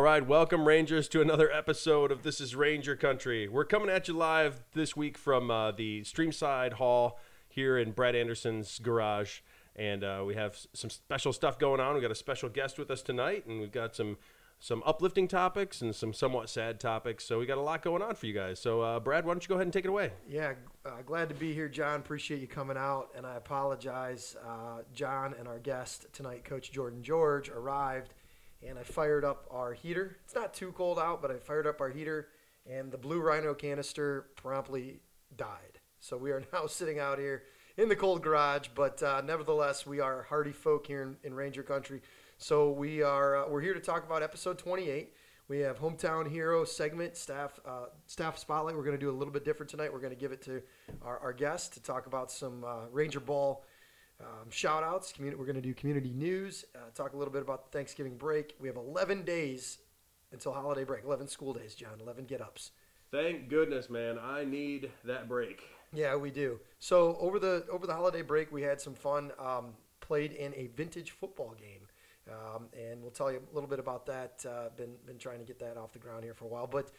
All right, welcome Rangers to another episode of This is Ranger Country. We're coming at you live this week from uh, the Streamside Hall here in Brad Anderson's garage, and uh, we have some special stuff going on. We got a special guest with us tonight, and we've got some some uplifting topics and some somewhat sad topics. So we got a lot going on for you guys. So uh, Brad, why don't you go ahead and take it away? Yeah, uh, glad to be here, John. Appreciate you coming out, and I apologize. Uh, John and our guest tonight, Coach Jordan George, arrived, and I fired up our heater. It's not too cold out, but I fired up our heater, and the blue Rhino canister promptly died. So we are now sitting out here in the cold garage, but uh, nevertheless, we are hardy folk here in, in Ranger Country. So we are uh, we're here to talk about episode 28. We have hometown hero segment staff uh, staff spotlight. We're going to do a little bit different tonight. We're going to give it to our, our guest to talk about some uh, Ranger Ball um, shout outs. Communi- we're going to do community news. Uh, talk a little bit about the Thanksgiving break. We have 11 days until holiday break. 11 school days, John. 11 get ups. Thank goodness, man. I need that break. Yeah, we do. So over the over the holiday break, we had some fun. Um, played in a vintage football game, um, and we'll tell you a little bit about that. Uh, been been trying to get that off the ground here for a while, but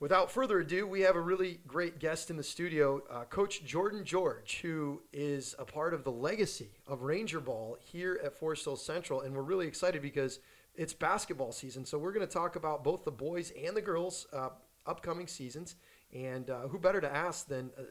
without further ado, we have a really great guest in the studio, uh, Coach Jordan George, who is a part of the legacy of Ranger Ball here at Forest Hills Central, and we're really excited because it's basketball season. So we're going to talk about both the boys and the girls' uh, upcoming seasons, and uh, who better to ask than uh,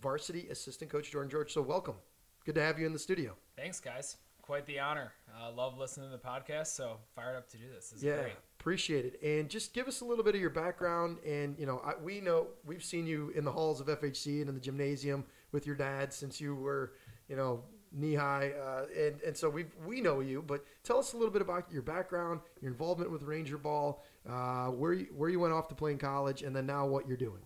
varsity assistant coach Jordan George? So welcome, good to have you in the studio. Thanks, guys. Quite the honor. Uh, love listening to the podcast, so fired up to do this. This is yeah, great. Appreciate it. And just give us a little bit of your background. And you know, I, we know we've seen you in the halls of FHC and in the gymnasium with your dad since you were, you know, knee high. Uh, and and so we we know you. But tell us a little bit about your background, your involvement with Ranger Ball, uh, where you, where you went off to play in college, and then now what you're doing.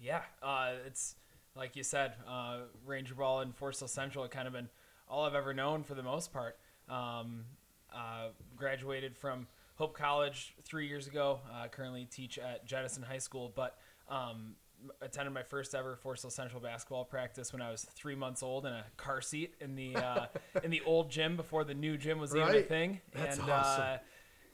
Yeah, uh, it's like you said, uh, Ranger Ball and Forest Hill Central have kind of been all I've ever known for the most part. Um, uh, graduated from Hope College three years ago. Uh, currently teach at Jenison High School, but um, attended my first ever Forest Hill Central basketball practice when I was three months old in a car seat in the uh, in the old gym before the new gym was even a thing. That's and awesome. uh,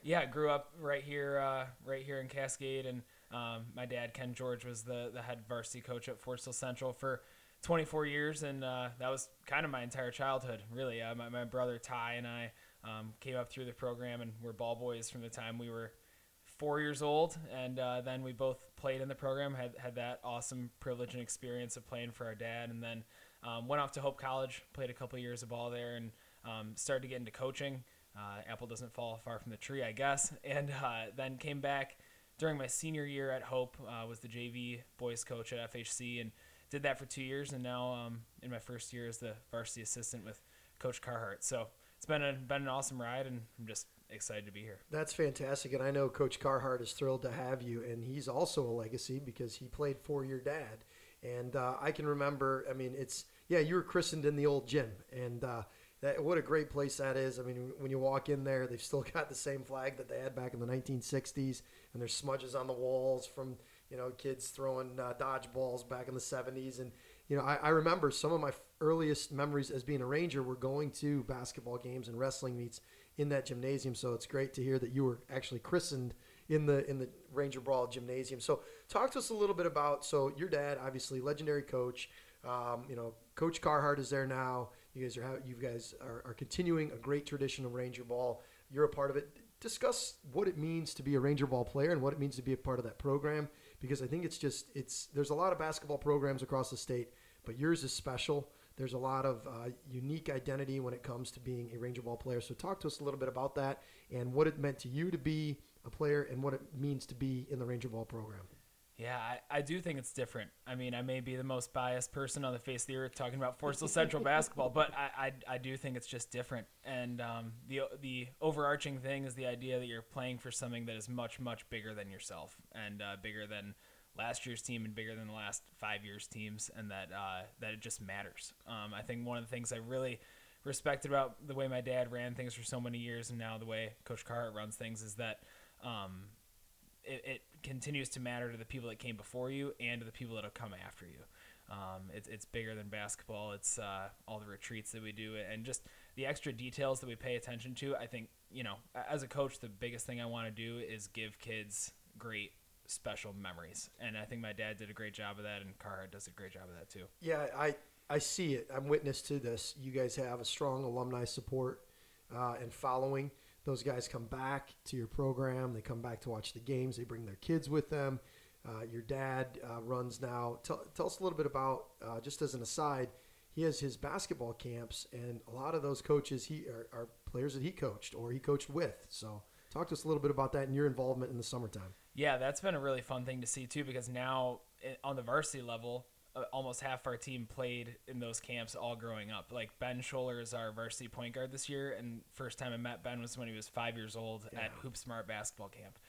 yeah, grew up right here, uh, right here in Cascade, and um, my dad Ken George was the the head varsity coach at Forest Hill Central for 24 years, and uh, that was kind of my entire childhood, really. Uh, my, my brother Ty and I um, came up through the program, and were ball boys from the time we were four years old, and uh, then we both played in the program. had had that awesome privilege and experience of playing for our dad, and then um, went off to Hope College, played a couple years of ball there, and um, started to get into coaching. Uh, apple doesn't fall far from the tree, I guess, and uh, then came back during my senior year at Hope. Uh, was the JV boys coach at FHC, and did that for two years, and now um, in my first year as the varsity assistant with Coach Carhart. So it's been a, been an awesome ride, and I'm just excited to be here. That's fantastic, and I know Coach Carhart is thrilled to have you, and he's also a legacy because he played for your dad. And uh, I can remember, I mean, it's yeah, you were christened in the old gym, and uh, that what a great place that is. I mean, when you walk in there, they've still got the same flag that they had back in the 1960s, and there's smudges on the walls from you know kids throwing uh, dodgeballs back in the 70s, and you know I, I remember some of my earliest memories as being a ranger were going to basketball games and wrestling meets in that gymnasium. So it's great to hear that you were actually christened in the in the Ranger Ball gymnasium. So talk to us a little bit about so your dad, obviously legendary coach. Um, you know, Coach Carhart is there now. You guys are you guys are, are continuing a great tradition of Ranger Ball. You're a part of it. Discuss what it means to be a Ranger Ball player and what it means to be a part of that program because I think it's just it's there's a lot of basketball programs across the state, but yours is special. There's a lot of uh, unique identity when it comes to being a Ranger Ball player. So talk to us a little bit about that and what it meant to you to be a player and what it means to be in the Ranger Ball program. Yeah, I, I do think it's different. I mean, I may be the most biased person on the face of the earth talking about Forest Hill Central basketball, but I, I, I do think it's just different. And um, the the overarching thing is the idea that you're playing for something that is much much bigger than yourself and uh, bigger than last year's team and bigger than the last five years teams, and that uh, that it just matters. Um, I think one of the things I really respected about the way my dad ran things for so many years, and now the way Coach Carhart runs things, is that um, it, it continues to matter to the people that came before you and to the people that'll come after you. Um, it's, it's bigger than basketball. It's uh, all the retreats that we do and just the extra details that we pay attention to. I think you know, as a coach, the biggest thing I want to do is give kids great special memories, and I think my dad did a great job of that, and Carhart does a great job of that too. Yeah, I I see it. I'm witness to this. You guys have a strong alumni support uh, and following. Those guys come back to your program. They come back to watch the games. They bring their kids with them. Uh, your dad uh, runs now. Tell, tell us a little bit about, uh, just as an aside, he has his basketball camps, and a lot of those coaches he are, are players that he coached or he coached with. So, talk to us a little bit about that and your involvement in the summertime. Yeah, that's been a really fun thing to see too, because now eh, on the varsity level, uh, almost half our team played in those camps all growing up. Like Ben Scholler is our varsity point guard this year, and first time I met Ben was when he was five years old Yeah. at Hoop Smart basketball camp.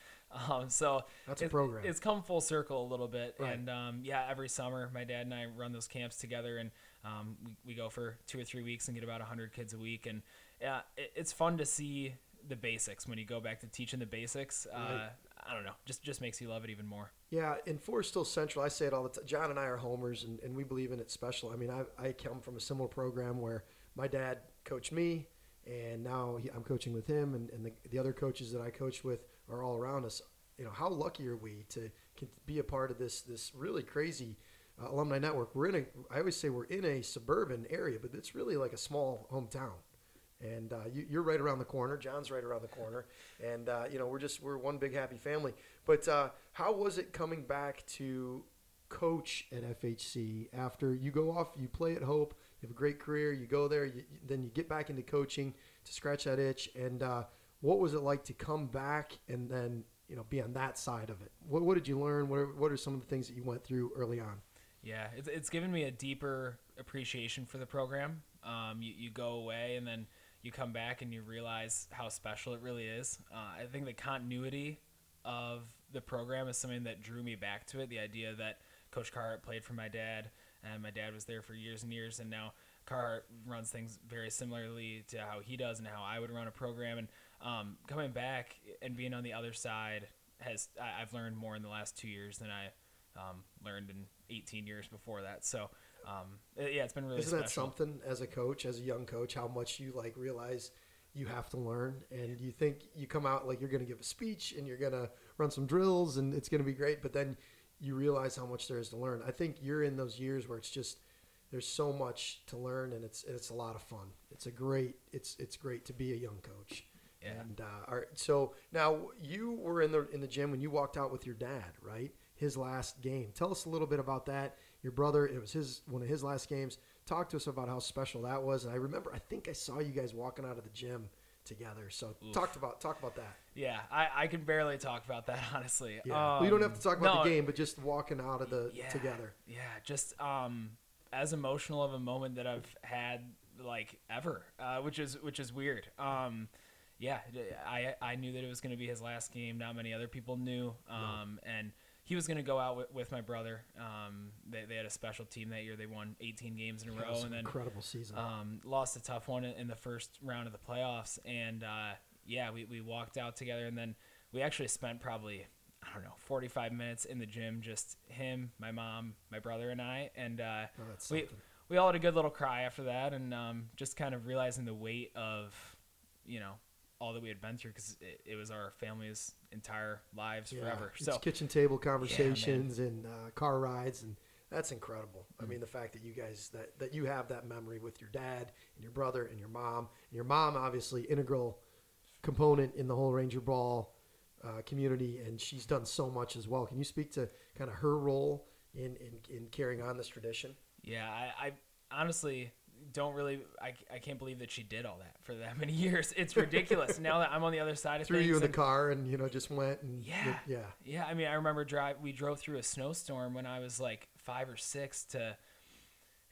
Um, so That's a it- program. It's come full circle a little bit, Right. and um, yeah, every summer my dad and I run those camps together, and um, we, we go for two or three weeks and get about hundred kids a week, and yeah, it, it's fun to see the basics when you go back to teaching the basics. Uh, Right. I don't know, just just makes you love it even more. Yeah, in Forest Hill Central, I say it all the time. John and I are homers, and, and we believe in it special. I mean, I, I come from a similar program where my dad coached me, and now he, I'm coaching with him, and, and the, the other coaches that I coached with are all around us. You know, how lucky are we to be a part of this this really crazy uh, alumni network? We're in a, I always say we're in a suburban area, but it's really like a small hometown and uh, you, you're right around the corner. John's right around the corner, and uh, you know we're just we're one big happy family. But uh, how was it coming back to coach at FHC after you go off, you play at Hope, you have a great career, you go there, you, then you get back into coaching to scratch that itch, and uh, what was it like to come back and then you know be on that side of it? What, what did you learn? What are, what are some of the things that you went through early on? Yeah, it's, it's given me a deeper appreciation for the program. Um, you, you go away and then you come back and you realize how special it really is. Uh, I think the continuity of the program is something that drew me back to it. The idea that Coach Carhart played for my dad, and my dad was there for years and years, and now Carhart runs things very similarly to how he does and how I would run a program. And um, coming back and being on the other side has I, I've learned more in the last two years than I um, learned in 18 years before that. So um, yeah, it's been really Isn't that something as a coach, as a young coach, how much you like realize you have to learn and you think you come out like you're going to give a speech and you're going to run some drills and it's going to be great, but then you realize how much there is to learn. I think you're in those years where it's just there's so much to learn and it's it's a lot of fun. It's a great it's it's great to be a young coach. Yeah. And uh, all right, so now you were in the in the gym when you walked out with your dad, right? His last game. Tell us a little bit about that. Your brother, it was his one of his last games. Talk to us about how special that was. And I remember, I think I saw you guys walking out of the gym together. So talk about talk about that. Yeah, I, I can barely talk about that honestly. Yeah, well, you don't have Um, to talk about no, the game, but just walking out of the yeah, together. Yeah, just um, as emotional of a moment that I've had like ever, uh, which is which is weird. Um, yeah, I I knew that it was going to be his last game. Not many other people knew. Um, and he was going to go out with, with my brother. Um, they, they had a special team that year. They won 18 games in a That row, an and then incredible season. um, lost a tough one in the first round of the playoffs, and uh, yeah, we, we walked out together, and then we actually spent probably I don't know 45 minutes in the gym, just him, my mom, my brother, and I, and uh, Oh, we we all had a good little cry after that, and um, just kind of realizing the weight of you know all that we had been through because it, it was our family's entire lives Yeah, forever. So kitchen table conversations and uh, car rides, and that's incredible. Mm. I mean, the fact that you guys that that you have that memory with your dad and your brother and your mom, and your mom obviously integral component in the whole Ranger Ball uh, community, and she's done so much as well. Can you speak to kind of her role in in, in carrying on this tradition? Yeah, I, I honestly don't really. I, I can't believe that she did all that for that many years. It's ridiculous. now that I'm on the other side of Threw things, you in the and- car, and you know just went and Yeah. yeah. yeah. I mean, I remember drive. We drove through a snowstorm when I was like five or six to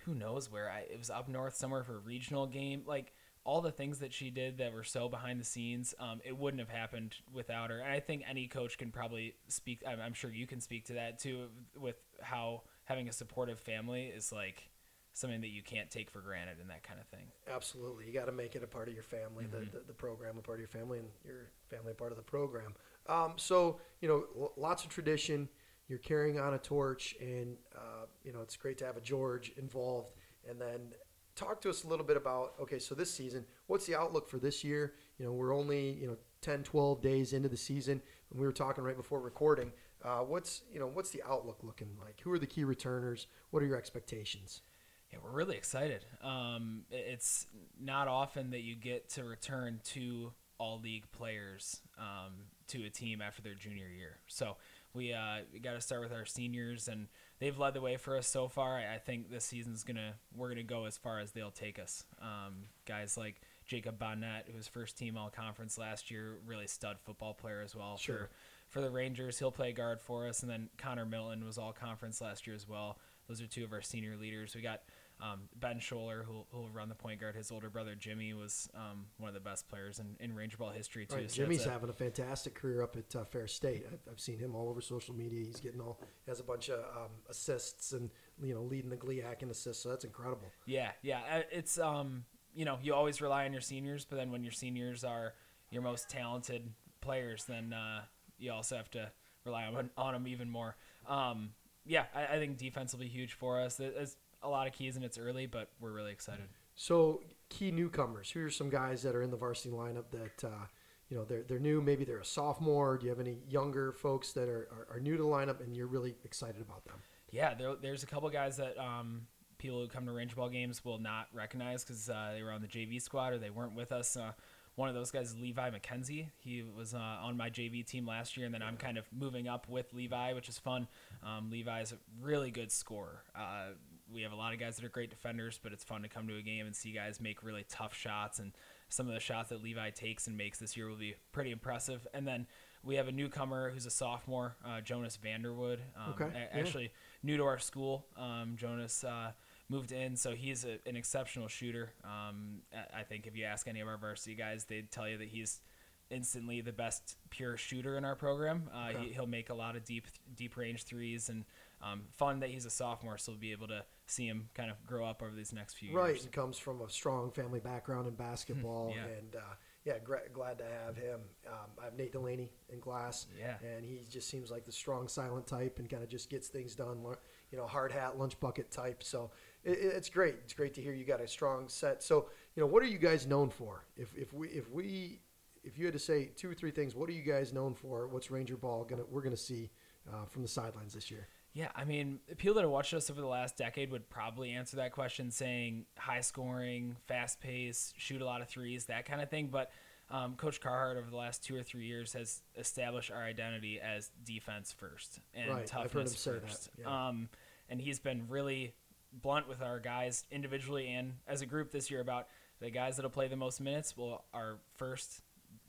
who knows where. I it was up north somewhere for a regional game. Like all the things that she did that were so behind the scenes, um, it wouldn't have happened without her. And I think any coach can probably speak. I'm, I'm sure you can speak to that too, with how having a supportive family is like something that you can't take for granted and that kind of thing. Absolutely, you got to make it a part of your family, Mm-hmm. the, the the program a part of your family, and your family a part of the program. Um, so you know, l- lots of tradition. You're carrying on a torch, and uh, you know it's great to have a George involved. And then talk to us a little bit about okay, so this season, what's the outlook for this year? You know, we're only you know 10, 12 days into the season, and we were talking right before recording. Uh, what's you know what's the outlook looking like? Who are the key returners? What are your expectations? Yeah, we're really excited. Um, it's not often that you get to return two all league players um, to a team after their junior year. So we, uh, we got to start with our seniors, and they've led the way for us so far. I, I think this season's gonna we're gonna go as far as they'll take us. Um, guys like Jacob Bonnet, who was first team all conference last year, really stud football player as well. Sure. For, for the Rangers, he'll play guard for us, and then Connor Milton was all conference last year as well. Those are two of our senior leaders. We got um, ben Scholler, who will run the point guard. His older brother Jimmy was um, one of the best players in, in Ranger ball history too. Right, So Jimmy's a- having a fantastic career up at uh, Ferris State. I've, I've seen him all over social media. He's getting all has a bunch of um, assists and you know leading the GLIAC in assists. So that's incredible. Yeah, yeah. uh, It's um, you know, you always rely on your seniors, but then when your seniors are your most talented players, then uh, you also have to rely on, on them even more. Um, yeah, I, I think defense will be huge for us. There's a lot of keys and it's early, but we're really excited. So key newcomers. Who are some guys that are in the varsity lineup that uh, you know they're they're new? Maybe they're a sophomore. Do you have any younger folks that are, are, are new to the lineup and you're really excited about them? Yeah, there, there's a couple guys that um, people who come to range ball games will not recognize because uh, they were on the JV squad or they weren't with us. Uh, one of those guys is Levi McKenzie. He was uh, on my JV team last year, and then I'm kind of moving up with Levi, which is fun. Um, Levi is a really good scorer. We have a lot of guys that are great defenders, but it's fun to come to a game and see guys make really tough shots. And some of the shots that Levi takes and makes this year will be pretty impressive. And then we have a newcomer who's a sophomore, uh, Jonas Vanderwood. Um, Okay, yeah. Actually, new to our school. Um, Jonas uh, moved in, so he's a, an exceptional shooter. Um, I- I think if you ask any of our varsity guys, they'd tell you that he's instantly the best pure shooter in our program. Uh, Okay. he, he'll make a lot of deep deep range threes, and um, fun that he's a sophomore, so we'll be able to see him kind of grow up over these next few Right, years. he comes from a strong family background in basketball, Yeah. and uh, yeah, gra- glad to have him. Um, I have Nate Delaney in Glass, Yeah. and he just seems like the strong, silent type, and kind of just gets things done. You know, hard hat, lunch bucket type. So it- it's great. It's great to hear you got a strong set. So you know, what are you guys known for? If if we if we if you had to say two or three things, what are you guys known for? What's Ranger ball gonna we're gonna see uh, from the sidelines this year? Yeah, I mean, people that have watched us over the last decade would probably answer that question saying high scoring, fast pace, shoot a lot of threes, that kind of thing. But um, Coach Carhart over the last two or three years has established our identity as defense first and Right, toughness heard him that, first. yeah. Um, and he's been really blunt with our guys individually and as a group this year about the guys that'll play the most minutes will are first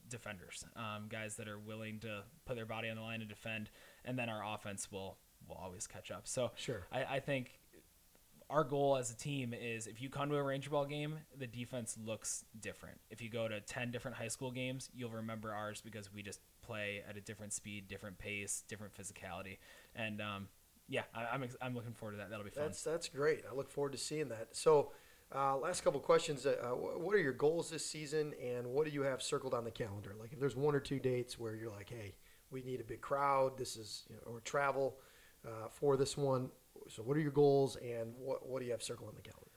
defenders, um, guys that are willing to put their body on the line and defend, and then our offense will will always catch up. So Sure. I, I think our goal as a team is if you come to a Ranger ball game, the defense looks different. If you go to ten different high school games, you'll remember ours because we just play at a different speed, different pace, different physicality, and um, yeah, I, I'm ex- I'm looking forward to that. That'll be fun. That's that's great. I look forward to seeing that. So, uh, last couple questions. Uh, what are your goals this season, and what do you have circled on the calendar? Like, if there's one or two dates where you're like, "Hey, we need a big crowd. This is you know, or travel uh, for this one." So, what are your goals, and what what do you have circled on the calendar?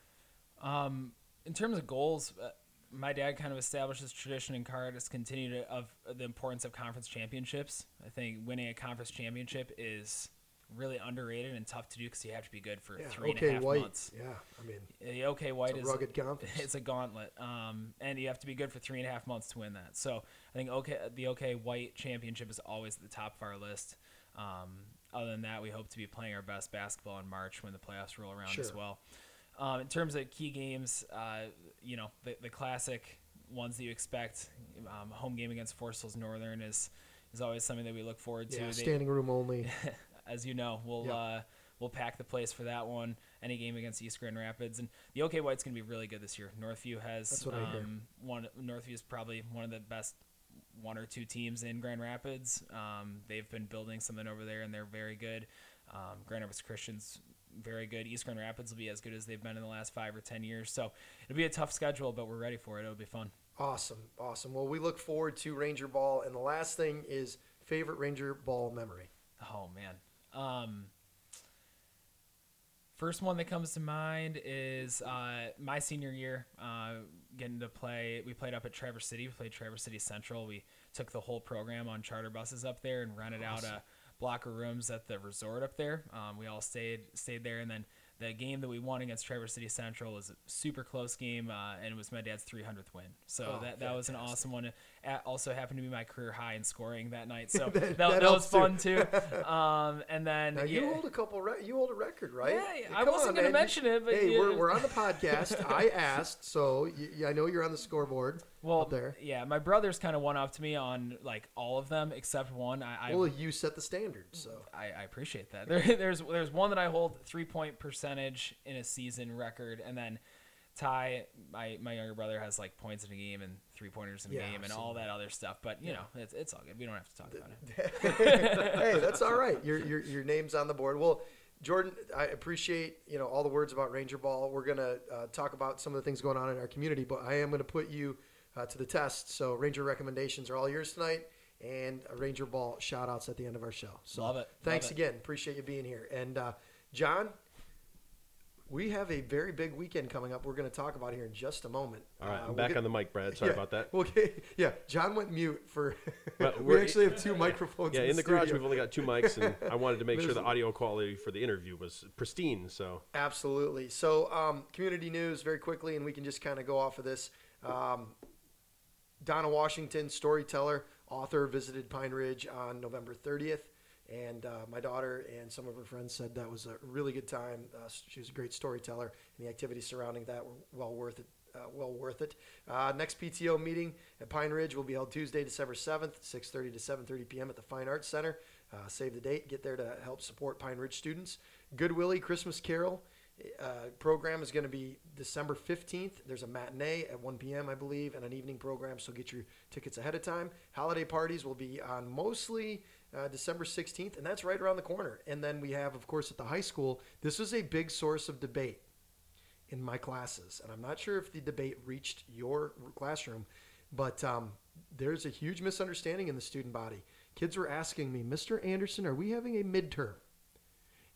Um, in terms of goals, uh, my dad kind of established this tradition in card is continue to of the importance of conference championships. I think winning a conference championship is really underrated and tough to do because you have to be good for Yeah, three and a half White. months. Yeah, I mean, The OK White is rugged conference. It's a gauntlet, um, and you have to be good for three and a half months to win that. So I think OK the OK White championship is always at the top of our list. Um, other than that, we hope to be playing our best basketball in March when the playoffs roll around as well. Um, in terms of key games, uh, you know the, the classic ones that you expect. Um, home game against Forest Hills Northern is is always something that we look forward to. yeah, They- standing room only. as you know, we'll Yeah. uh, we'll pack the place for that one. Any game against East Grand Rapids and the OK White's going to be really good this year. Northview has That's what I hear. um, one. Northview is probably one of the best one or two teams in Grand Rapids. Um, they've been building something over there, and they're very good. Um, Grand Rapids Christians very good. East Grand Rapids will be as good as they've been in the last five or ten years. So it'll be a tough schedule, but we're ready for it. It'll be fun. Awesome, awesome. Well, we look forward to Ranger Ball, and the last thing is favorite Ranger Ball memory. Oh man. Um, First one that comes to mind is uh, my senior year, uh, getting to play. We played up at Traverse City. We played Traverse City Central. We took the whole program on charter buses up there and rented out a block of rooms at the resort up there. Um, we all stayed stayed there, and then the game that we won against Traverse City Central was a super close game, uh, and it was my dad's 300th win. So Oh, that, that was an awesome one. Also happened to be my career high in scoring that night, so That- that, that was fun too. Um, and then Now you yeah, hold a couple. Re- you hold a record, right? Yeah, Yeah, I wasn't gonna mention it, but hey, we're, we're on the podcast. I asked, so y- I know you're on the scoreboard well, up there. yeah, my brother's kind of one up to me on like all of them except one. I, I Well, you set the standard, so I, I appreciate that. There, there's there's one that I hold three point percentage in a season record, and then Ty, my my younger brother, has like points in a game and three pointers in a Yeah, game and all that. other stuff. But you know, it's, it's all good. We don't have to talk about it. hey, that's all right. Your, your your name's on the board. Well, Jordan, I appreciate you know all the words about Ranger Ball. We're gonna uh, talk about some of the things going on in our community, but I am gonna put you uh, to the test. So Ranger recommendations are all yours tonight, and Ranger Ball shout outs at the end of our show. So Love it. Thanks Love it. again. Appreciate you being here. And uh, John, we have a very big weekend coming up. We're going to talk about here in just a moment. All right, Uh, I'm we'll back get- on the mic, Brad. Sorry yeah, about that. We'll yeah, John went mute for. We actually have two microphones. Yeah, in, in the garage we've only got two mics, and I wanted to make sure the audio quality for the interview was pristine. So Absolutely. So, um, community news very quickly, and we can just kind of go off of this. Um, Donna Washington, storyteller, author, visited Pine Ridge on November 30th. And uh, my daughter and some of her friends said that was a really good time. Uh, she was a great storyteller, and the activities surrounding that were well worth it. Uh, well worth it. Uh, next PTO meeting at Pine Ridge will be held Tuesday, December 7th, 6:30 to 7:30 p.m. at the Fine Arts Center. Uh, save the date. Get there to help support Pine Ridge students. Good Willie Christmas Carol uh, program is going to be December 15th. There's a matinee at 1 p.m., I believe, and an evening program, so get your tickets ahead of time. Holiday parties will be on mostly uh, December 16th, and that's right around the corner. And then we have, of course, at the high school, this is a big source of debate in my classes. And I'm not sure if the debate reached your classroom, but um, there's a huge misunderstanding in the student body. Kids were asking me, Mr. Anderson, are we having a midterm?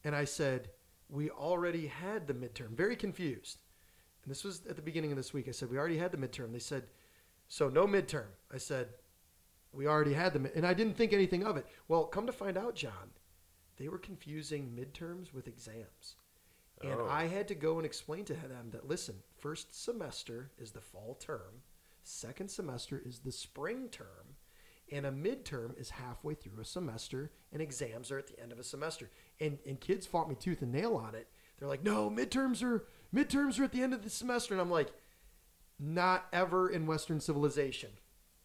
And I said, we already had the midterm. Very confused. And this was at the beginning of this week. I said, we already had the midterm. They said, so no midterm. I said, we already had them, And I didn't think anything of it. Well, come to find out, John, they were confusing midterms with exams. And Oh. I had to go and explain to them that, listen, first semester is the fall term, second semester is the spring term, and a midterm is halfway through a semester, and exams are at the end of a semester. And, and kids fought me tooth and nail on it. They're like, no, midterms are midterms are at the end of the semester, and I'm like, not ever in Western civilization.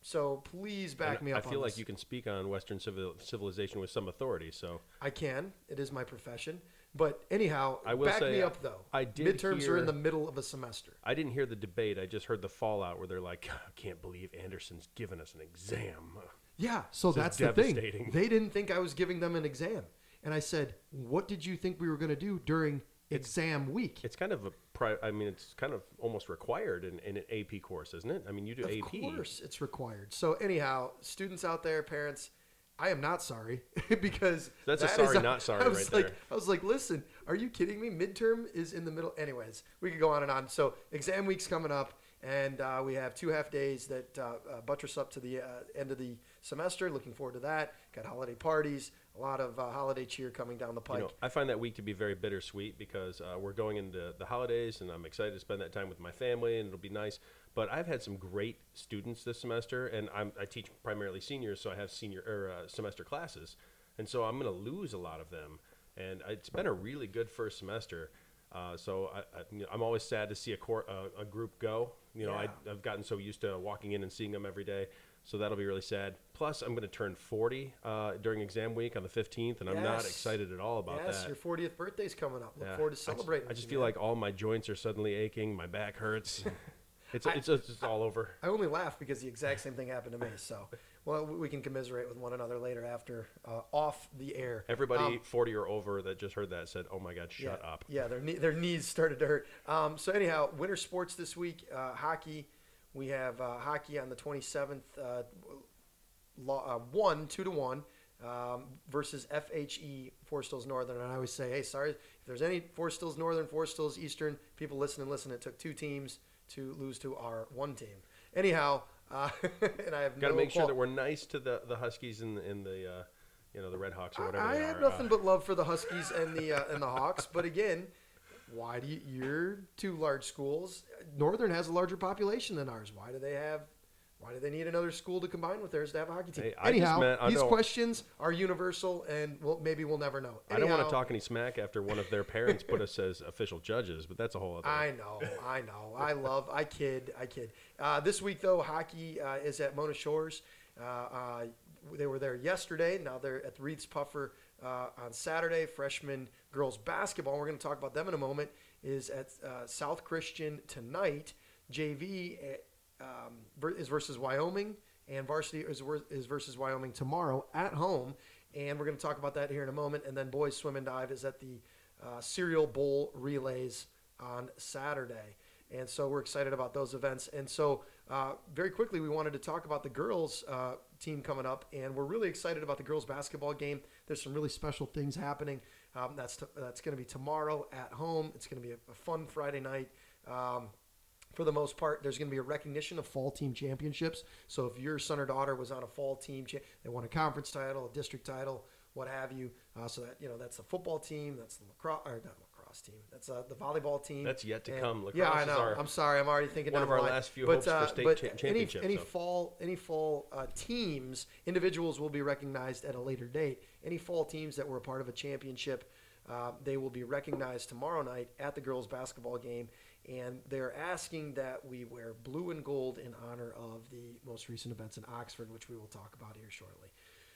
So please back and me up. I feel like this. you can speak on Western civil, civilization with some authority. So I can. It is my profession. But anyhow, I will back say, me up though. I did. Midterms are in the middle of a semester. I didn't hear the debate. I just heard the fallout where they're like, "I can't believe Anderson's given us an exam." Yeah, so This that's the thing. They didn't think I was giving them an exam. And I said, "What did you think we were going to do during exam week?" It's kind of a pri- I mean, it's kind of almost required in, in an AP course, isn't it? I mean, you do AP. Of course, it's required. So anyhow, students out there, parents, I am not sorry because That's a sorry, is- not sorry I was right like, there. I was like, listen, are you kidding me? Midterm is in the middle. Anyways, we could go on and on. So exam week's coming up, and uh, we have two half days that uh, uh, buttress up to the uh, end of the semester. Looking forward to that. Got holiday parties, a lot of uh, holiday cheer coming down the pike. You know, I find that week to be very bittersweet because uh, we're going into the holidays, and I'm excited to spend that time with my family, and it'll be nice. But I've had some great students this semester, and I'm, I teach primarily seniors, so I have senior or uh, semester classes, and so I'm going to lose a lot of them. And it's been a really good first semester. Uh, so I, I, I'm always sad to see a, cor- uh, a group go. You know, Yeah. I, I've gotten so used to walking in and seeing them every day. So that'll be really sad. Plus, I'm going to turn 40 uh, during exam week on the 15th, and I'm not excited at all about yes, that. your 40th birthday's coming up. Look Yeah. forward to I just- celebrating. I just, feel man. like all my joints are suddenly aching. My back hurts. It's I- it's just all over. I only laugh because the exact same thing happened to me. So, well, we can commiserate with one another later after uh, off the air. Everybody Um, 40 or over that just heard that said, "Oh my God, shut yeah, up." Yeah, their knee, their knees started to hurt. Um, so anyhow, winter sports this week. Uh, hockey. We have uh, hockey on the 27th. Uh, lo- uh, one two to one um, versus FHE Forest Hills Northern, and I always say, hey, sorry if there's any Forest Hills Northern, Forest Hills Eastern people listening, listen. It took two teams to lose to our one team. Anyhow, uh, and I have Got to no make sure that we're nice to the, the Huskies and, and the uh, you know the Red Hawks or whatever. I, I have nothing but love for the Huskies and the uh, and the Hawks, but again, why do you, you're two large schools? Northern has a larger population than ours. Why do they have? Why do they need another school to combine with theirs to have a hockey team? Hey, I just Anyhow, meant- I these know- questions are universal, and we'll, maybe we'll never know. I don't want Anyhow, to talk any smack after one of their parents put us as official judges, but that's a whole other. I know, I know. I love, I kid, I kid. Uh, this week, though, hockey uh, is at Mona Shores. Uh, uh, they were there yesterday. Now they're at the Reeths-Puffer uh, on Saturday. Freshman girls basketball, we're going to talk about them in a moment, is at uh, South Christian tonight. JV uh, um, is versus Wyoming, and varsity is, is versus Wyoming tomorrow at home. And we're going to talk about that here in a moment. And then boys swim and dive is at the uh, Cereal Bowl relays on Saturday. And so we're excited about those events. And so, uh, very quickly, we wanted to talk about the girls' uh, team coming up. And we're really excited about the girls' basketball game. There's some really special things happening. Um, that's, t- that's going to be tomorrow at home. It's going to be a, a fun Friday night. Um, for the most part, there's going to be a recognition of fall team championships. So if your son or daughter was on a fall team, cha- they won a conference title, a district title, what have you. Uh, so that you know that's the football team, that's the lacrosse or not lacrosse team, that's uh, the volleyball team. That's yet to And- come. yeah, I Lacrosse know. our- I'm sorry, I'm already thinking one of our line. last few but, hopes for uh, state but cha- any, championship, Any so. fall, any fall uh, teams, individuals will be recognized at a later date. Any fall teams that were a part of a championship. Uh, they will be recognized tomorrow night at the girls' basketball game, and they're asking that we wear blue and gold in honor of the most recent events in Oxford, which we will talk about here shortly.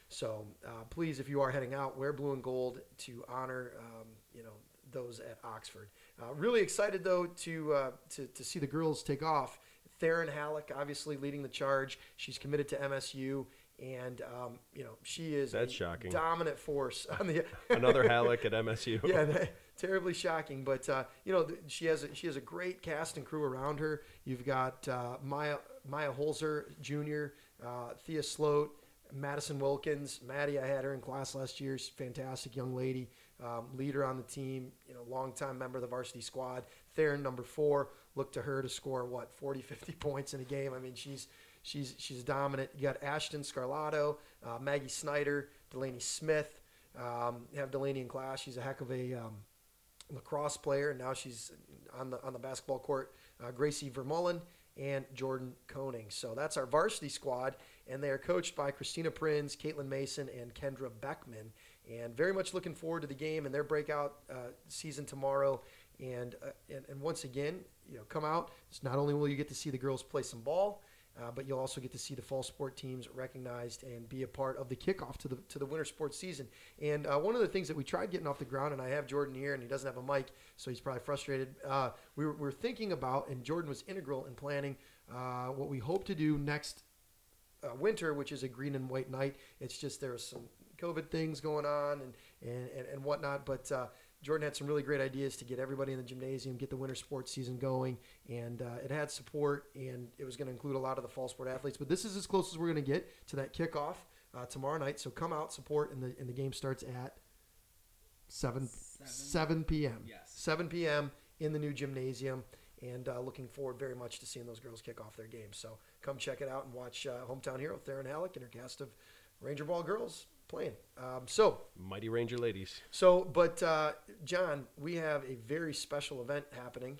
So uh, please, if you are heading out, wear blue and gold to honor, um, you know, those at Oxford. Uh, really excited though to, uh, to to see the girls take off. Theryn Hallock, obviously leading the charge. She's committed to MSU, and um, you know she is That's a shocking. dominant force on the Another Hallock at MSU. yeah, terribly shocking. But uh, you know, she has a, she has a great cast and crew around her. You've got uh, Maya Maya Holzer Jr., uh, Thea Sloat, Madison Wilkins, Maddie. I had her in class last year. She's fantastic young lady, um, leader on the team. You know, longtime member of the varsity squad. Theryn, number four. Look to her to score what 40, 50 points in a game. I mean, she's she's she's dominant. You got Ashton Scarlato, uh, Maggie Snyder, Delaney Smith. Um, have Delaney in class. She's a heck of a um, lacrosse player, and now she's on the on the basketball court. Uh, Gracie Vermullen and Jordan Koning. So that's our varsity squad, and they are coached by Christina Prinz, Caitlin Mason, and Kendra Beckman. And very much looking forward to the game and their breakout uh, season tomorrow. And, uh, and and once again, you know, come out. It's not only will you get to see the girls play some ball, uh, but you'll also get to see the fall sport teams recognized and be a part of the kickoff to the to the winter sports season. And uh, one of the things that we tried getting off the ground, and I have Jordan here, and he doesn't have a mic, so he's probably frustrated. Uh, we, were, we were thinking about, and Jordan was integral in planning uh, what we hope to do next uh, winter, which is a green and white night. It's just there was some COVID things going on and and, and, and whatnot, but. Jordan had some really great ideas to get everybody in the gymnasium, get the winter sports season going, and uh, it had support, and it was going to include a lot of the fall sport athletes. But this is as close as we're going to get to that kickoff uh, tomorrow night. So come out, support, and the and the game starts at seven Seven. seven p.m. Yes. seven p.m. in the new gymnasium, and uh, looking forward very much to seeing those girls kick off their game. So come check it out and watch uh, hometown hero Theryn Hallock and her cast of Ranger Ball girls playing. Um, so Mighty Ranger ladies. so, but uh, John, we have a very special event happening,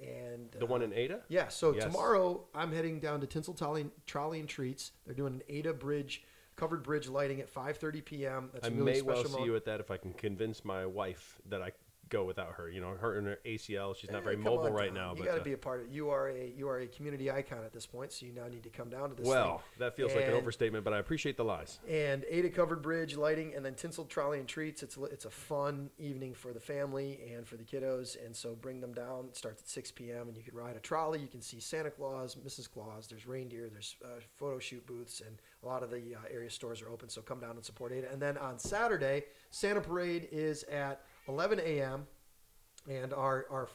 and The uh, one in Ada? yeah. So Yes. tomorrow, I'm heading down to Tinsel Trolley, Trolley and Treats. They're doing an Ada Bridge covered bridge lighting at 5:30 p.m. That's I a really may well see moment. you at that if I can convince my wife that I go without her. You know, her and her ACL, she's not Eh, very mobile on, right now. You got to uh, be a part of. You are a you are a community icon at this point, so you now need to come down to this. well, thing. that feels like an overstatement, but I appreciate the lies. and Ada covered bridge lighting, and then tinsel trolley and treats. It's it's a fun evening for the family and for the kiddos, and so bring them down. It starts at 6 p.m. and you can ride a trolley. You can see Santa Claus, Mrs. Claus. There's reindeer. There's uh, photo shoot booths, and a lot of the uh, area stores are open. So come down and support Ada. And then on Saturday, Santa Parade is at 11 a.m. and our our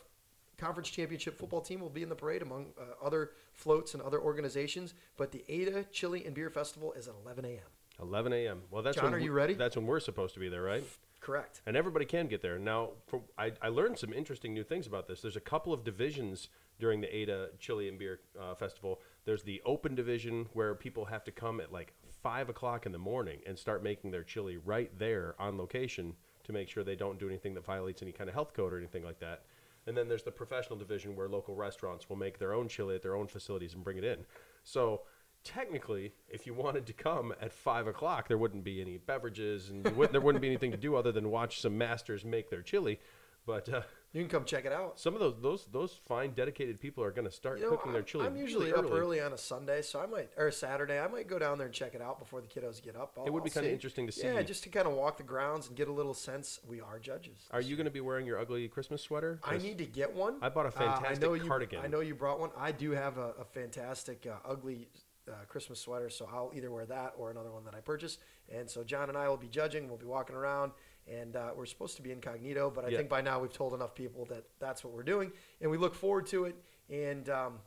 conference championship football team will be in the parade among uh, other floats and other organizations. But the Ada Chili and Beer Festival is at 11 a.m. 11 a.m. Well, that's John, when are we- you ready? That's when we're supposed to be there, right? Correct. and everybody can get there. Now, from, I, I learned some interesting new things about this. There's a couple of divisions during the Ada Chili and Beer uh, Festival. There's the open division where people have to come at like five o'clock in the morning and start making their chili right there on location to make sure they don't do anything that violates any kind of health code or anything like that. And then there's the professional division where local restaurants will make their own chili at their own facilities and bring it in. So technically, if you wanted to come at five o'clock, there wouldn't be any beverages and wouldn't, there wouldn't be anything to do other than watch some masters make their chili. But uh, You can come check it out. some of those those those fine dedicated people are going to start You know, cooking their chili. I'm usually really up early on a Sunday, so I might or a Saturday. I might go down there and check it out before the kiddos get up. I'll, It would be I'll kinda see. interesting to see. Yeah, see. just to kind of walk the grounds and get a little sense. We are judges. Are you going to be wearing your ugly Christmas sweater? I 'Cause need to get one. I bought a Uh, I fantastic know you, cardigan. I know you brought one. I do have a, a fantastic uh, ugly uh, Christmas sweater, so I'll either wear that or another one that I purchased. And so John and I will be judging. We'll be walking around, and uh, we're supposed to be incognito, but I Yeah. think by now we've told enough people that that's what we're doing, and we look forward to it. And um,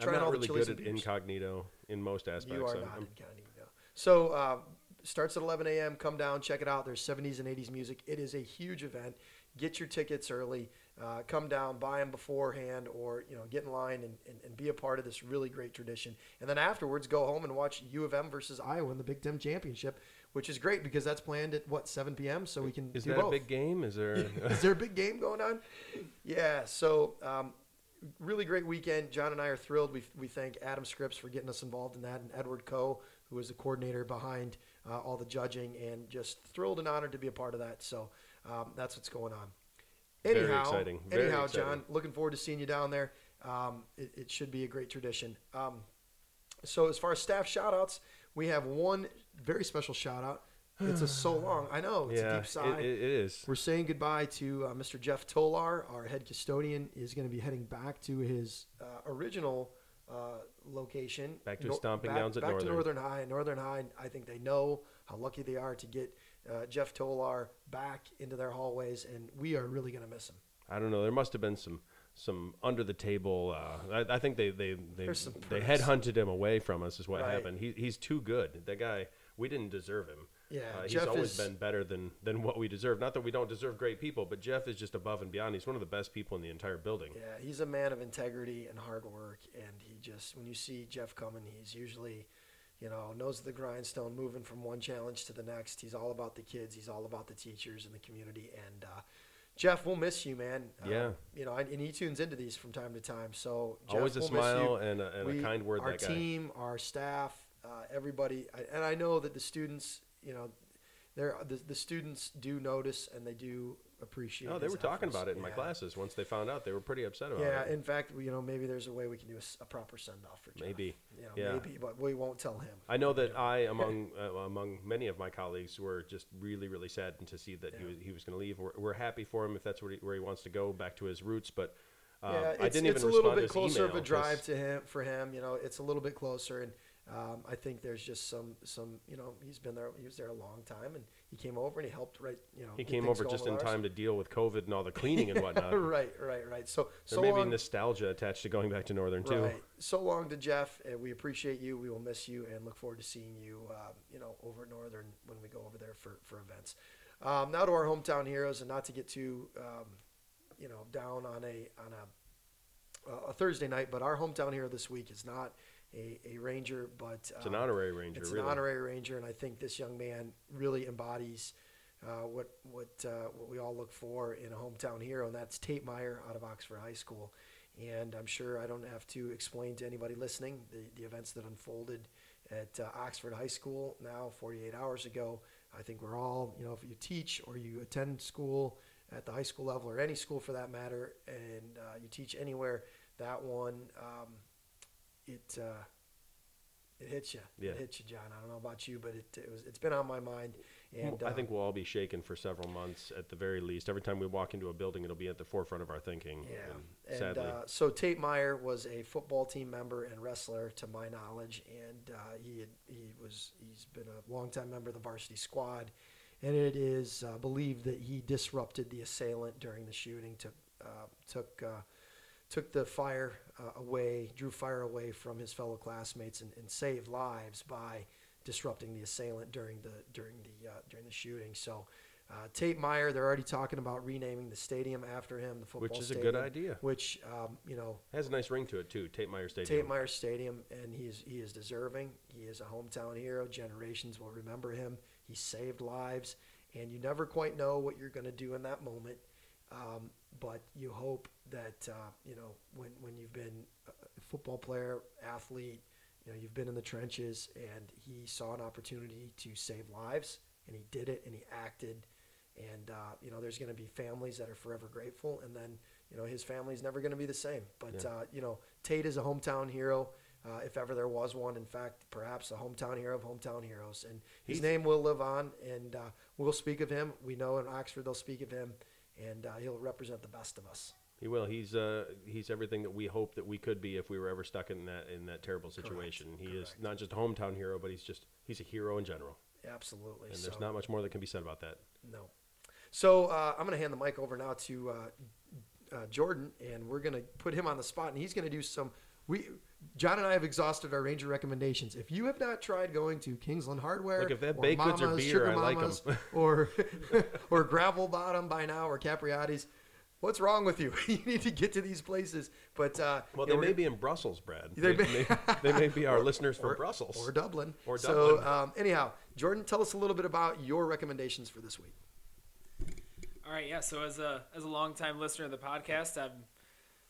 I'm not all really good at incognito in most aspects. You are I'm- not I'm- incognito. So uh, starts at 11 a.m. Come down, check it out. There's 70s and 80s music. It is a huge event. Get your tickets early. Uh, come down, buy them beforehand, or you know, get in line and, and, and be a part of this really great tradition. And then afterwards, go home and watch U of M versus Iowa in the Big Ten championship, which is great because that's planned at what 7 p.m. So we can Is do that both. a big game? Is there? Is there a big game going on? Yeah. So, um, really great weekend. John and I are thrilled. We, we thank Adam Scripps for getting us involved in that, and Edward Coe, who is the coordinator behind uh, all the judging, and just thrilled and honored to be a part of that. So, um, that's what's going on. Very Anyhow, exciting. Very anyhow, exciting. John, looking forward to seeing you down there. Um, it, it should be a great tradition. Um, so, as far as staff shout outs, we have one very special shout out. It's a so long. I know. It's a deep sigh. it, it is. We're saying goodbye to uh, Mr. Jeff Tolar. Our head custodian is going to be heading back to his uh, original uh, location. Back to his stomping back, downs at back Northern. to Northern High. Northern High, I think they know how lucky they are to get uh, Jeff Tolar back into their hallways, and we are really going to miss him. I don't know. There must have been some some under the table. Uh, I, I think they they they, they headhunted him away from us. Is what Right. happened. He, he's too good. That guy. We didn't deserve him. Yeah, Uh, he's Jeff always is- been better than than what we deserve. Not that we don't deserve great people, but Jeff is just above and beyond. He's one of the best people in the entire building. Yeah, he's a man of integrity and hard work, and he just when you see Jeff coming, he's usually, you know, knows the grindstone, moving from one challenge to the next. He's all about the kids. He's all about the teachers and the community. And uh, Jeff, we'll miss you, man. Uh, Yeah. you know, and and he tunes into these from time to time. So Jeff, Always a we'll miss smile you. and a, and a kind word. Our that guy. team, our staff, uh, everybody, I, and I know that the students, you know, they're the, the students do notice and they do appreciate. Oh, they were talking efforts. about it in my classes. Once they found out, they were pretty upset about Yeah, it. Yeah, in fact, you know, maybe there's a way we can do a proper send off for Jeff. Maybe. You know, Yeah. maybe, but we won't tell him. I know that I, among uh, among many of my colleagues, were just really, really saddened to see that he was he was going to leave. We're, we're happy for him if that's where he, where he wants to go back to his roots. But um, yeah, it's, I didn't it's even a little bit closer of a drive to him for him. You know, it's a little bit closer, and um, I think there's just some some. You know, he's been there. He was there a long time, and he came over and he helped. Right, you know, He came over just in ours. time to deal with COVID and all the cleaning and whatnot. right, right, right. So There so may be nostalgia attached to going back to Northern too. Right. So long to Jeff. And we appreciate you. We will miss you and look forward to seeing you, uh, you know, over at Northern when we go over there for, for events. Um, now to our hometown heroes, and not to get too, um, you know, down on a on a a Thursday night, but our hometown hero this week is not a, a ranger, but It's an um, honorary ranger, it's really. an honorary ranger, and I think this young man really embodies uh, what what uh, what we all look for in a hometown hero, and that's Tate Myre out of Oxford High School. And I'm sure I don't have to explain to anybody listening the, the events that unfolded at uh, Oxford High School now 48 hours ago. I think we're all, you know, if you teach or you attend school at the high school level or any school for that matter, and uh, you teach anywhere, that one, um, it uh, it hits you. Yeah. It hits you, John. I don't know about you, but it, it was it's been on my mind. And I uh, think we'll all be shaken for several months at the very least. Every time we walk into a building, it'll be at the forefront of our thinking. Yeah, And and sadly, uh, so Tate Myre was a football team member and wrestler, to my knowledge, and uh, he had, he was he's been a longtime member of the varsity squad, and it is uh, believed that he disrupted the assailant during the shooting, took uh, took uh, took the fire uh, away, drew fire away from his fellow classmates, and, and saved lives by disrupting the assailant during the during the uh, during the shooting. So. Uh, Tate Myre, they're already talking about renaming the stadium after him, the football Which is a good idea. Which, um, you know, Has a nice ring to it too. Tate Myre Stadium. Tate Myre Stadium, and he is he is deserving. He is a hometown hero. Generations will remember him. He saved lives, and you never quite know what you're going to do in that moment. Um, but you hope that uh, you know when when you've been a football player, athlete, you know you've been in the trenches, and he saw an opportunity to save lives, and he did it, and he acted. And uh, you know, there's going to be families that are forever grateful, and then you know his family's never going to be the same. But Yeah. uh, you know, Tate is a hometown hero, uh, if ever there was one. In fact, perhaps a hometown hero of hometown heroes, and his He's- name will live on, and uh, we'll speak of him. We know in Oxford they'll speak of him, and uh, he'll represent the best of us. He will. He's uh he's everything that we hope that we could be if we were ever stuck in that in that terrible situation. He is not just a hometown hero, but he's just he's a hero in general. Absolutely. And so, there's not much more that can be said about that. No. So uh, I'm going to hand the mic over now to uh, uh, Jordan, and we're going to put him on the spot, and he's going to do some. We John and I have exhausted our Ranger recommendations. If you have not tried going to Kingsland Hardware, Look, if or baked goods or beer, Sugar I like. Mama's, or or Gravel Bottom by now, or Capriati's, what's wrong with you? you need to get to these places. But uh, Well, they we're may be in Brussels, Brad. They They, may- may, they may be our listeners from or, Brussels. or Dublin. Or So Dublin. um, anyhow, Jordan, tell us a little bit about your recommendations for this week. All right, yeah. So as a as a longtime listener of the podcast, I'm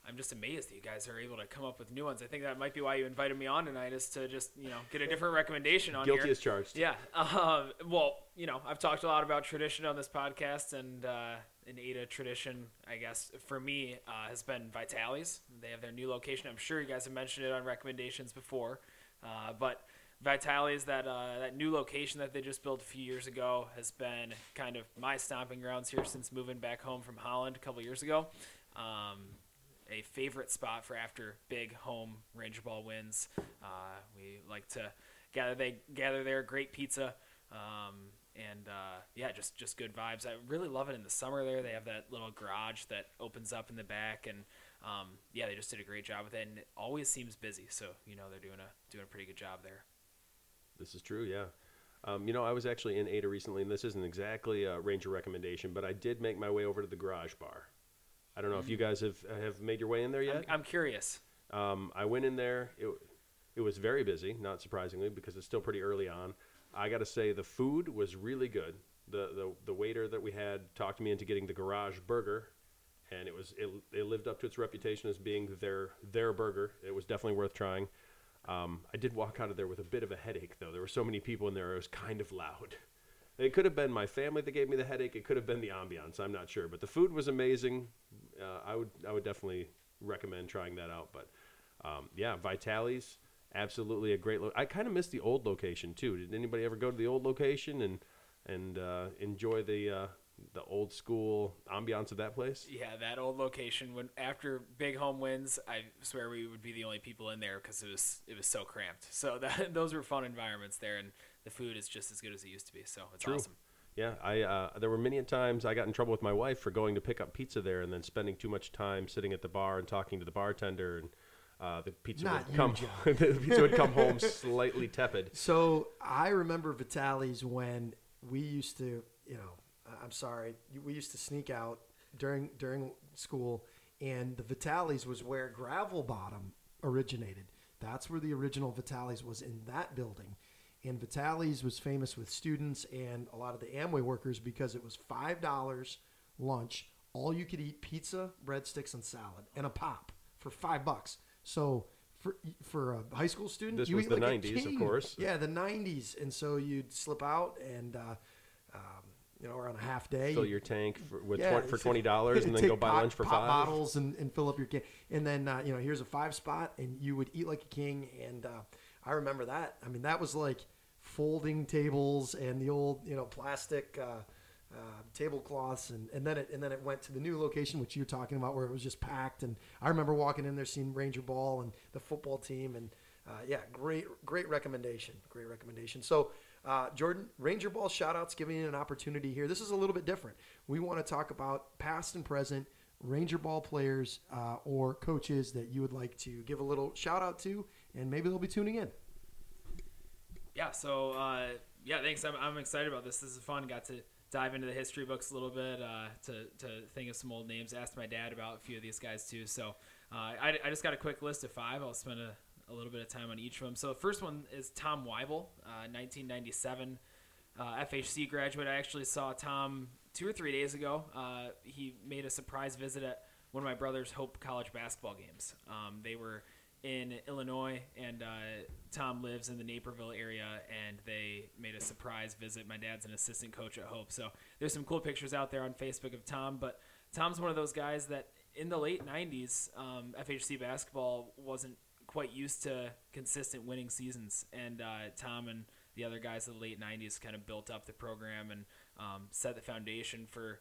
I'm just amazed that you guys are able to come up with new ones. I think that might be why you invited me on tonight, is to just you know get a different recommendation on Guilty here. as charged. Yeah. Um, well, you know, I've talked a lot about tradition on this podcast, and uh, an Ada tradition, I guess, for me, uh, has been Vitale's. They have their new location. I'm sure you guys have mentioned it on recommendations before, uh, but Vitale's that uh, that new location that they just built a few years ago has been kind of my stomping grounds here since moving back home from Holland a couple years ago. Um, a favorite spot for after big home Ranger Ball wins. Uh, we like to gather they gather there, great pizza, um, and uh, yeah, just just good vibes. I really love it in the summer. There, they have that little garage that opens up in the back, and um, yeah, they just did a great job with it, and it always seems busy. So you know they're doing a doing a pretty good job there. This is true, yeah. Um, you know, I was actually in Ada recently, and this isn't exactly a Ranger recommendation, but I did make my way over to the Garage Bar. I don't know if you guys have have made your way in there I'm, yet. I'm curious. Um, I went in there. It, it was very busy, not surprisingly, because it's still pretty early on. I got to say, the food was really good. The, the the waiter that we had talked me into getting the Garage Burger, and it was it, it lived up to its reputation as being their their burger. It was definitely worth trying. Um, I did walk out of there with a bit of a headache, though. There were so many people in there; it was kind of loud. It could have been my family that gave me the headache. It could have been the ambiance. I'm not sure, but the food was amazing. Uh, I would I would definitely recommend trying that out. But um, yeah, Vitale's absolutely a great. Lo- I kind of miss the old location too. Did anybody ever go to the old location and and uh, enjoy the uh, the old school ambiance of that place? Yeah, that old location. When after big home wins, I swear we would be the only people in there because it was it was so cramped. So that those were fun environments there, and the food is just as good as it used to be. So it's True. awesome. Yeah, I uh, there were many times I got in trouble with my wife for going to pick up pizza there and then spending too much time sitting at the bar and talking to the bartender and uh, the pizza Not would come the pizza would come home slightly tepid. So I remember Vitale's when we used to, you know, I'm sorry, we used to sneak out during during school, and the Vitale's was where Gravel Bottom originated. That's where the original Vitale's was in that building, and Vitale's was famous with students and a lot of the Amway workers because it was five dollars lunch, all you could eat pizza, breadsticks, and salad, and a pop for five bucks. So. For, for a high school student, This you was eat the like 90s, of course. Yeah, the '90s, and so you'd slip out and, uh, um, you know, or on a half day, Fill your tank for, with yeah, twen- for twenty dollars and then go buy lunch for pop five. bottles and, and fill up your can. And then uh, you know, here's a five spot, and you would eat like a king. And uh, I remember that. I mean, that was like folding tables and the old you know plastic. Uh, uh, tablecloths and, and then it and then it went to the new location which you're talking about where it was just packed and I remember walking in there seeing Ranger Ball and the football team and uh, yeah great great recommendation great recommendation so uh, Jordan Ranger Ball shout outs giving you an opportunity here this is a little bit different we want to talk about past and present Ranger Ball players uh, or coaches that you would like to give a little shout out to and maybe they'll be tuning in Yeah. So uh, yeah, thanks. I'm, I'm excited about this. This is fun. Got to dive into the history books a little bit uh, to to think of some old names. Asked my dad about a few of these guys too. So uh, I, I just got a quick list of five. I'll spend a, a little bit of time on each of them. So the first one is Tom Weibel, uh, 1997 uh, FHC graduate. I actually saw Tom two or three days ago. Uh, he made a surprise visit at one of my brother's Hope College basketball games. Um, they were in Illinois, and uh, Tom lives in the Naperville area, and they made a surprise visit. My dad's an assistant coach at Hope, so there's some cool pictures out there on Facebook of Tom. But Tom's one of those guys that in the late '90s, um, FHC basketball wasn't quite used to consistent winning seasons, and uh, Tom and the other guys of the late '90s kind of built up the program and um, set the foundation for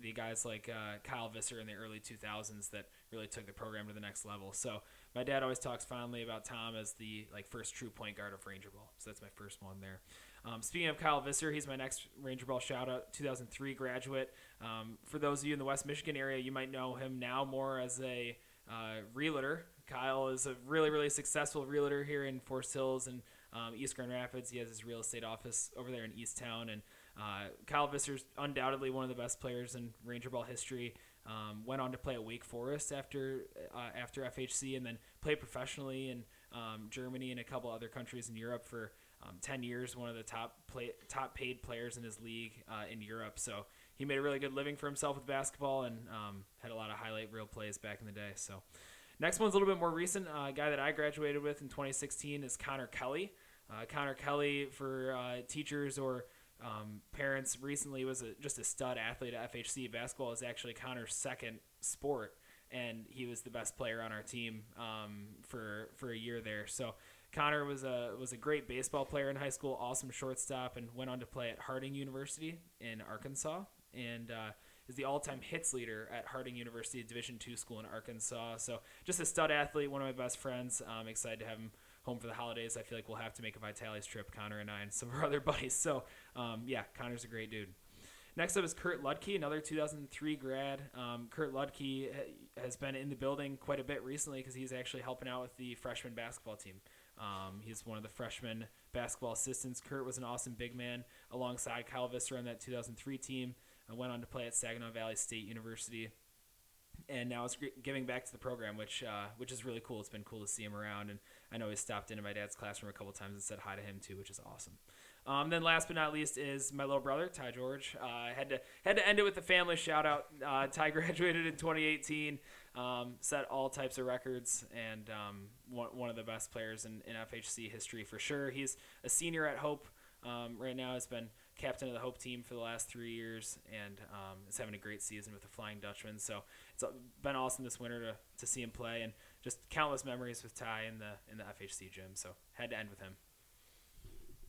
the guys like uh, Kyle Visser in the early 2000s that really took the program to the next level. So my dad always talks fondly about Tom as the like first true point guard of Ranger Ball. So that's my first one there. Um, speaking of Kyle Visser, he's my next Ranger Ball shout out, 2003 graduate. Um, for those of you in the West Michigan area, you might know him now more as a uh, realtor. Kyle is a really, really successful realtor here in Forest Hills and um, East Grand Rapids. He has his real estate office over there in East Town, and uh, Kyle Visser's undoubtedly one of the best players in Ranger Ball history. Um, went on to play at Wake Forest after uh, after FHC, and then played professionally in um, Germany and a couple other countries in Europe for um, 10 years. One of the top play, top paid players in his league uh, in Europe. So he made a really good living for himself with basketball and um, had a lot of highlight reel plays back in the day. So next one's a little bit more recent. Uh, a guy that I graduated with in 2016 is Connor Kelly. Uh, Connor Kelly for uh, teachers or um, parents recently was a, just a stud athlete at FHC. Basketball is actually Connor's second sport, and he was the best player on our team um, for for a year there. So Connor was a was a great baseball player in high school, awesome shortstop, and went on to play at Harding University in Arkansas, and uh, is the all-time hits leader at Harding University, a Division two school in Arkansas. So just a stud athlete, one of my best friends. I'm excited to have him home for the holidays. I feel like we'll have to make a Vitale's trip, Connor and I, and some of our other buddies. So, um, yeah, Connor's a great dude. Next up is Kurt Ludke, another 2003 grad. Um, Kurt Ludke has been in the building quite a bit recently because he's actually helping out with the freshman basketball team. Um, he's one of the freshman basketball assistants. Kurt was an awesome big man alongside Kyle Visser on that 2003 team. I went on to play at Saginaw Valley State University and now it's giving back to the program, which uh, which is really cool. It's been cool to see him around, and I know he stopped into my dad's classroom a couple times and said hi to him too, which is awesome. Um, then last but not least is my little brother Ty George. Uh, I had to had to end it with the family shout out. Uh, Ty graduated in 2018, um, set all types of records, and um, one, one of the best players in, in FHC history for sure. He's a senior at Hope um, right now. Has been captain of the Hope team for the last three years, and um, is having a great season with the Flying Dutchman. So it's been awesome this winter to, to see him play, and just countless memories with Ty in the in the FHC gym. So had to end with him.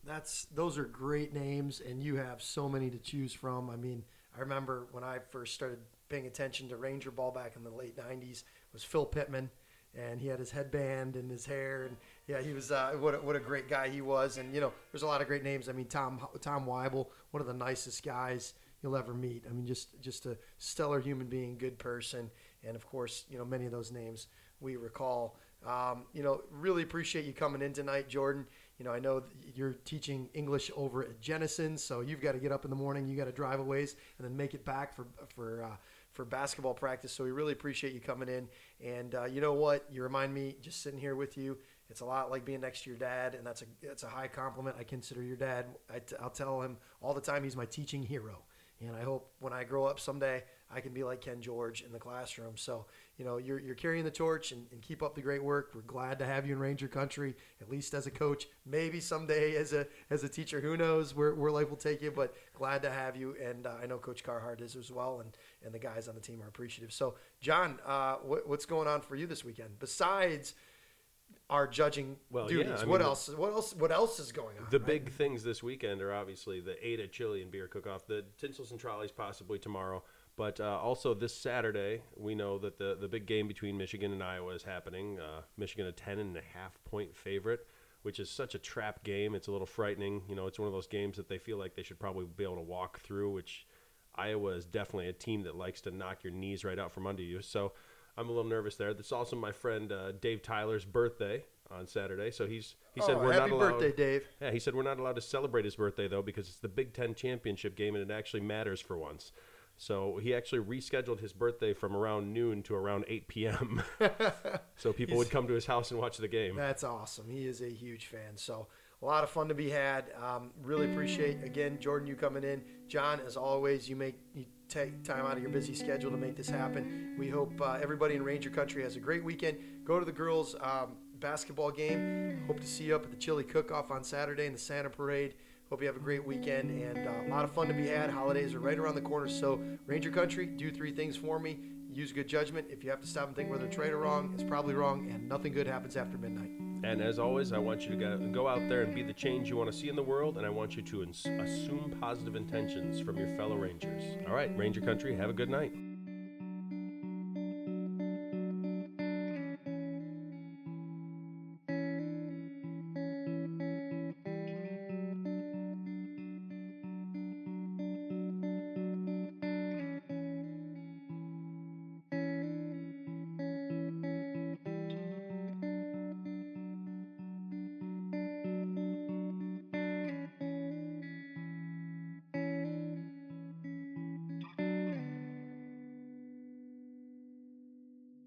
That's those are great names, and you have so many to choose from. I mean, I remember when I first started paying attention to Ranger ball back in the late '90s It was Phil Pittman and he had his headband and his hair and yeah he was uh, what, a, what a great guy he was and you know there's a lot of great names i mean tom tom weibel one of the nicest guys you'll ever meet i mean just just a stellar human being good person and of course you know many of those names we recall um, you know really appreciate you coming in tonight jordan you know i know you're teaching english over at Jenison so you've got to get up in the morning you got to drive a ways and then make it back for for uh, for basketball practice. So we really appreciate you coming in. And uh, you know what? You remind me just sitting here with you. It's a lot like being next to your dad, and that's a that's a high compliment. I consider your dad. I t- I'll tell him all the time he's my teaching hero. And I hope when I grow up someday, I can be like Ken George in the classroom. So, you know, you're, you're carrying the torch and, and, keep up the great work. We're glad to have you in Ranger Country, at least as a coach. Maybe someday as a as a teacher, who knows where, where life will take you, but glad to have you. And uh, I know Coach Carhart is as well, and, and the guys on the team are appreciative. So, John, uh, what, what's going on for you this weekend? Besides – our judging well, duties. Yeah, what mean, else? What else? What else is going on? The right? big things this weekend are obviously the Ada Chili and Beer Cook-Off, the Tinsels and Trolleys possibly tomorrow, but uh, also this Saturday we know that the the big game between Michigan and Iowa is happening. Uh, Michigan a ten and a half point favorite, which is such a trap game. It's a little frightening. You know, it's one of those games that they feel like they should probably be able to walk through. Which Iowa is definitely a team that likes to knock your knees right out from under you. So I'm a little nervous there. This also my friend uh, Dave Tyler's birthday on Saturday. So he's he Oh, said we're happy not allowed. birthday, Dave. Yeah, he said we're not allowed to celebrate his birthday though because it's the Big Ten championship game and it actually matters for once. So he actually rescheduled his birthday from around noon to around 8 p.m. so people would come to his house and watch the game. That's awesome. He is a huge fan. So a lot of fun to be had. Um, really appreciate again, Jordan, you coming in. John, as always, you make you take time out of your busy schedule to make this happen. We hope uh, everybody in Ranger Country has a great weekend. Go to the girls' um, basketball game. Hope to see you up at the Chili Cook-Off on Saturday and the Santa Parade. Hope you have a great weekend and uh, a lot of fun to be had. Holidays are right around the corner. So Ranger Country, do three things for me. Use good judgment. If you have to stop and think whether it's right or wrong, it's probably wrong, and nothing good happens after midnight. And as always, I want you to go, out there and be the change you want to see in the world, and I want you to assume positive intentions from your fellow Rangers. All right, Ranger Country, have a good night.